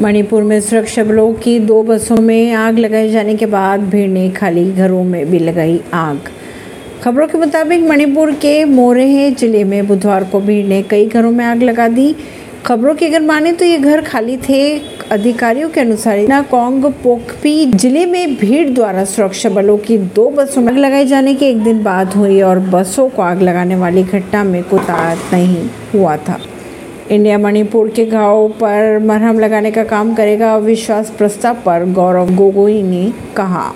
मणिपुर में सुरक्षा बलों की दो बसों में आग लगाए जाने के बाद भीड़ ने खाली घरों में भी लगाई आग। खबरों के मुताबिक मणिपुर के मोरेह ज़िले में बुधवार को भीड़ ने कई घरों में आग लगा दी। खबरों की अगर माने तो ये घर खाली थे। अधिकारियों के अनुसार नाकोंग पोकपी ज़िले में भीड़ द्वारा सुरक्षा बलों की दो बसों में आग लगाए जाने के एक दिन बाद हुई और बसों को आग लगाने वाली घटना में कुतार नहीं हुआ था। इंडिया मणिपुर के घाव पर मरहम लगाने का काम करेगा, अविश्वास प्रस्ताव पर गौरव गोगोई ने कहा।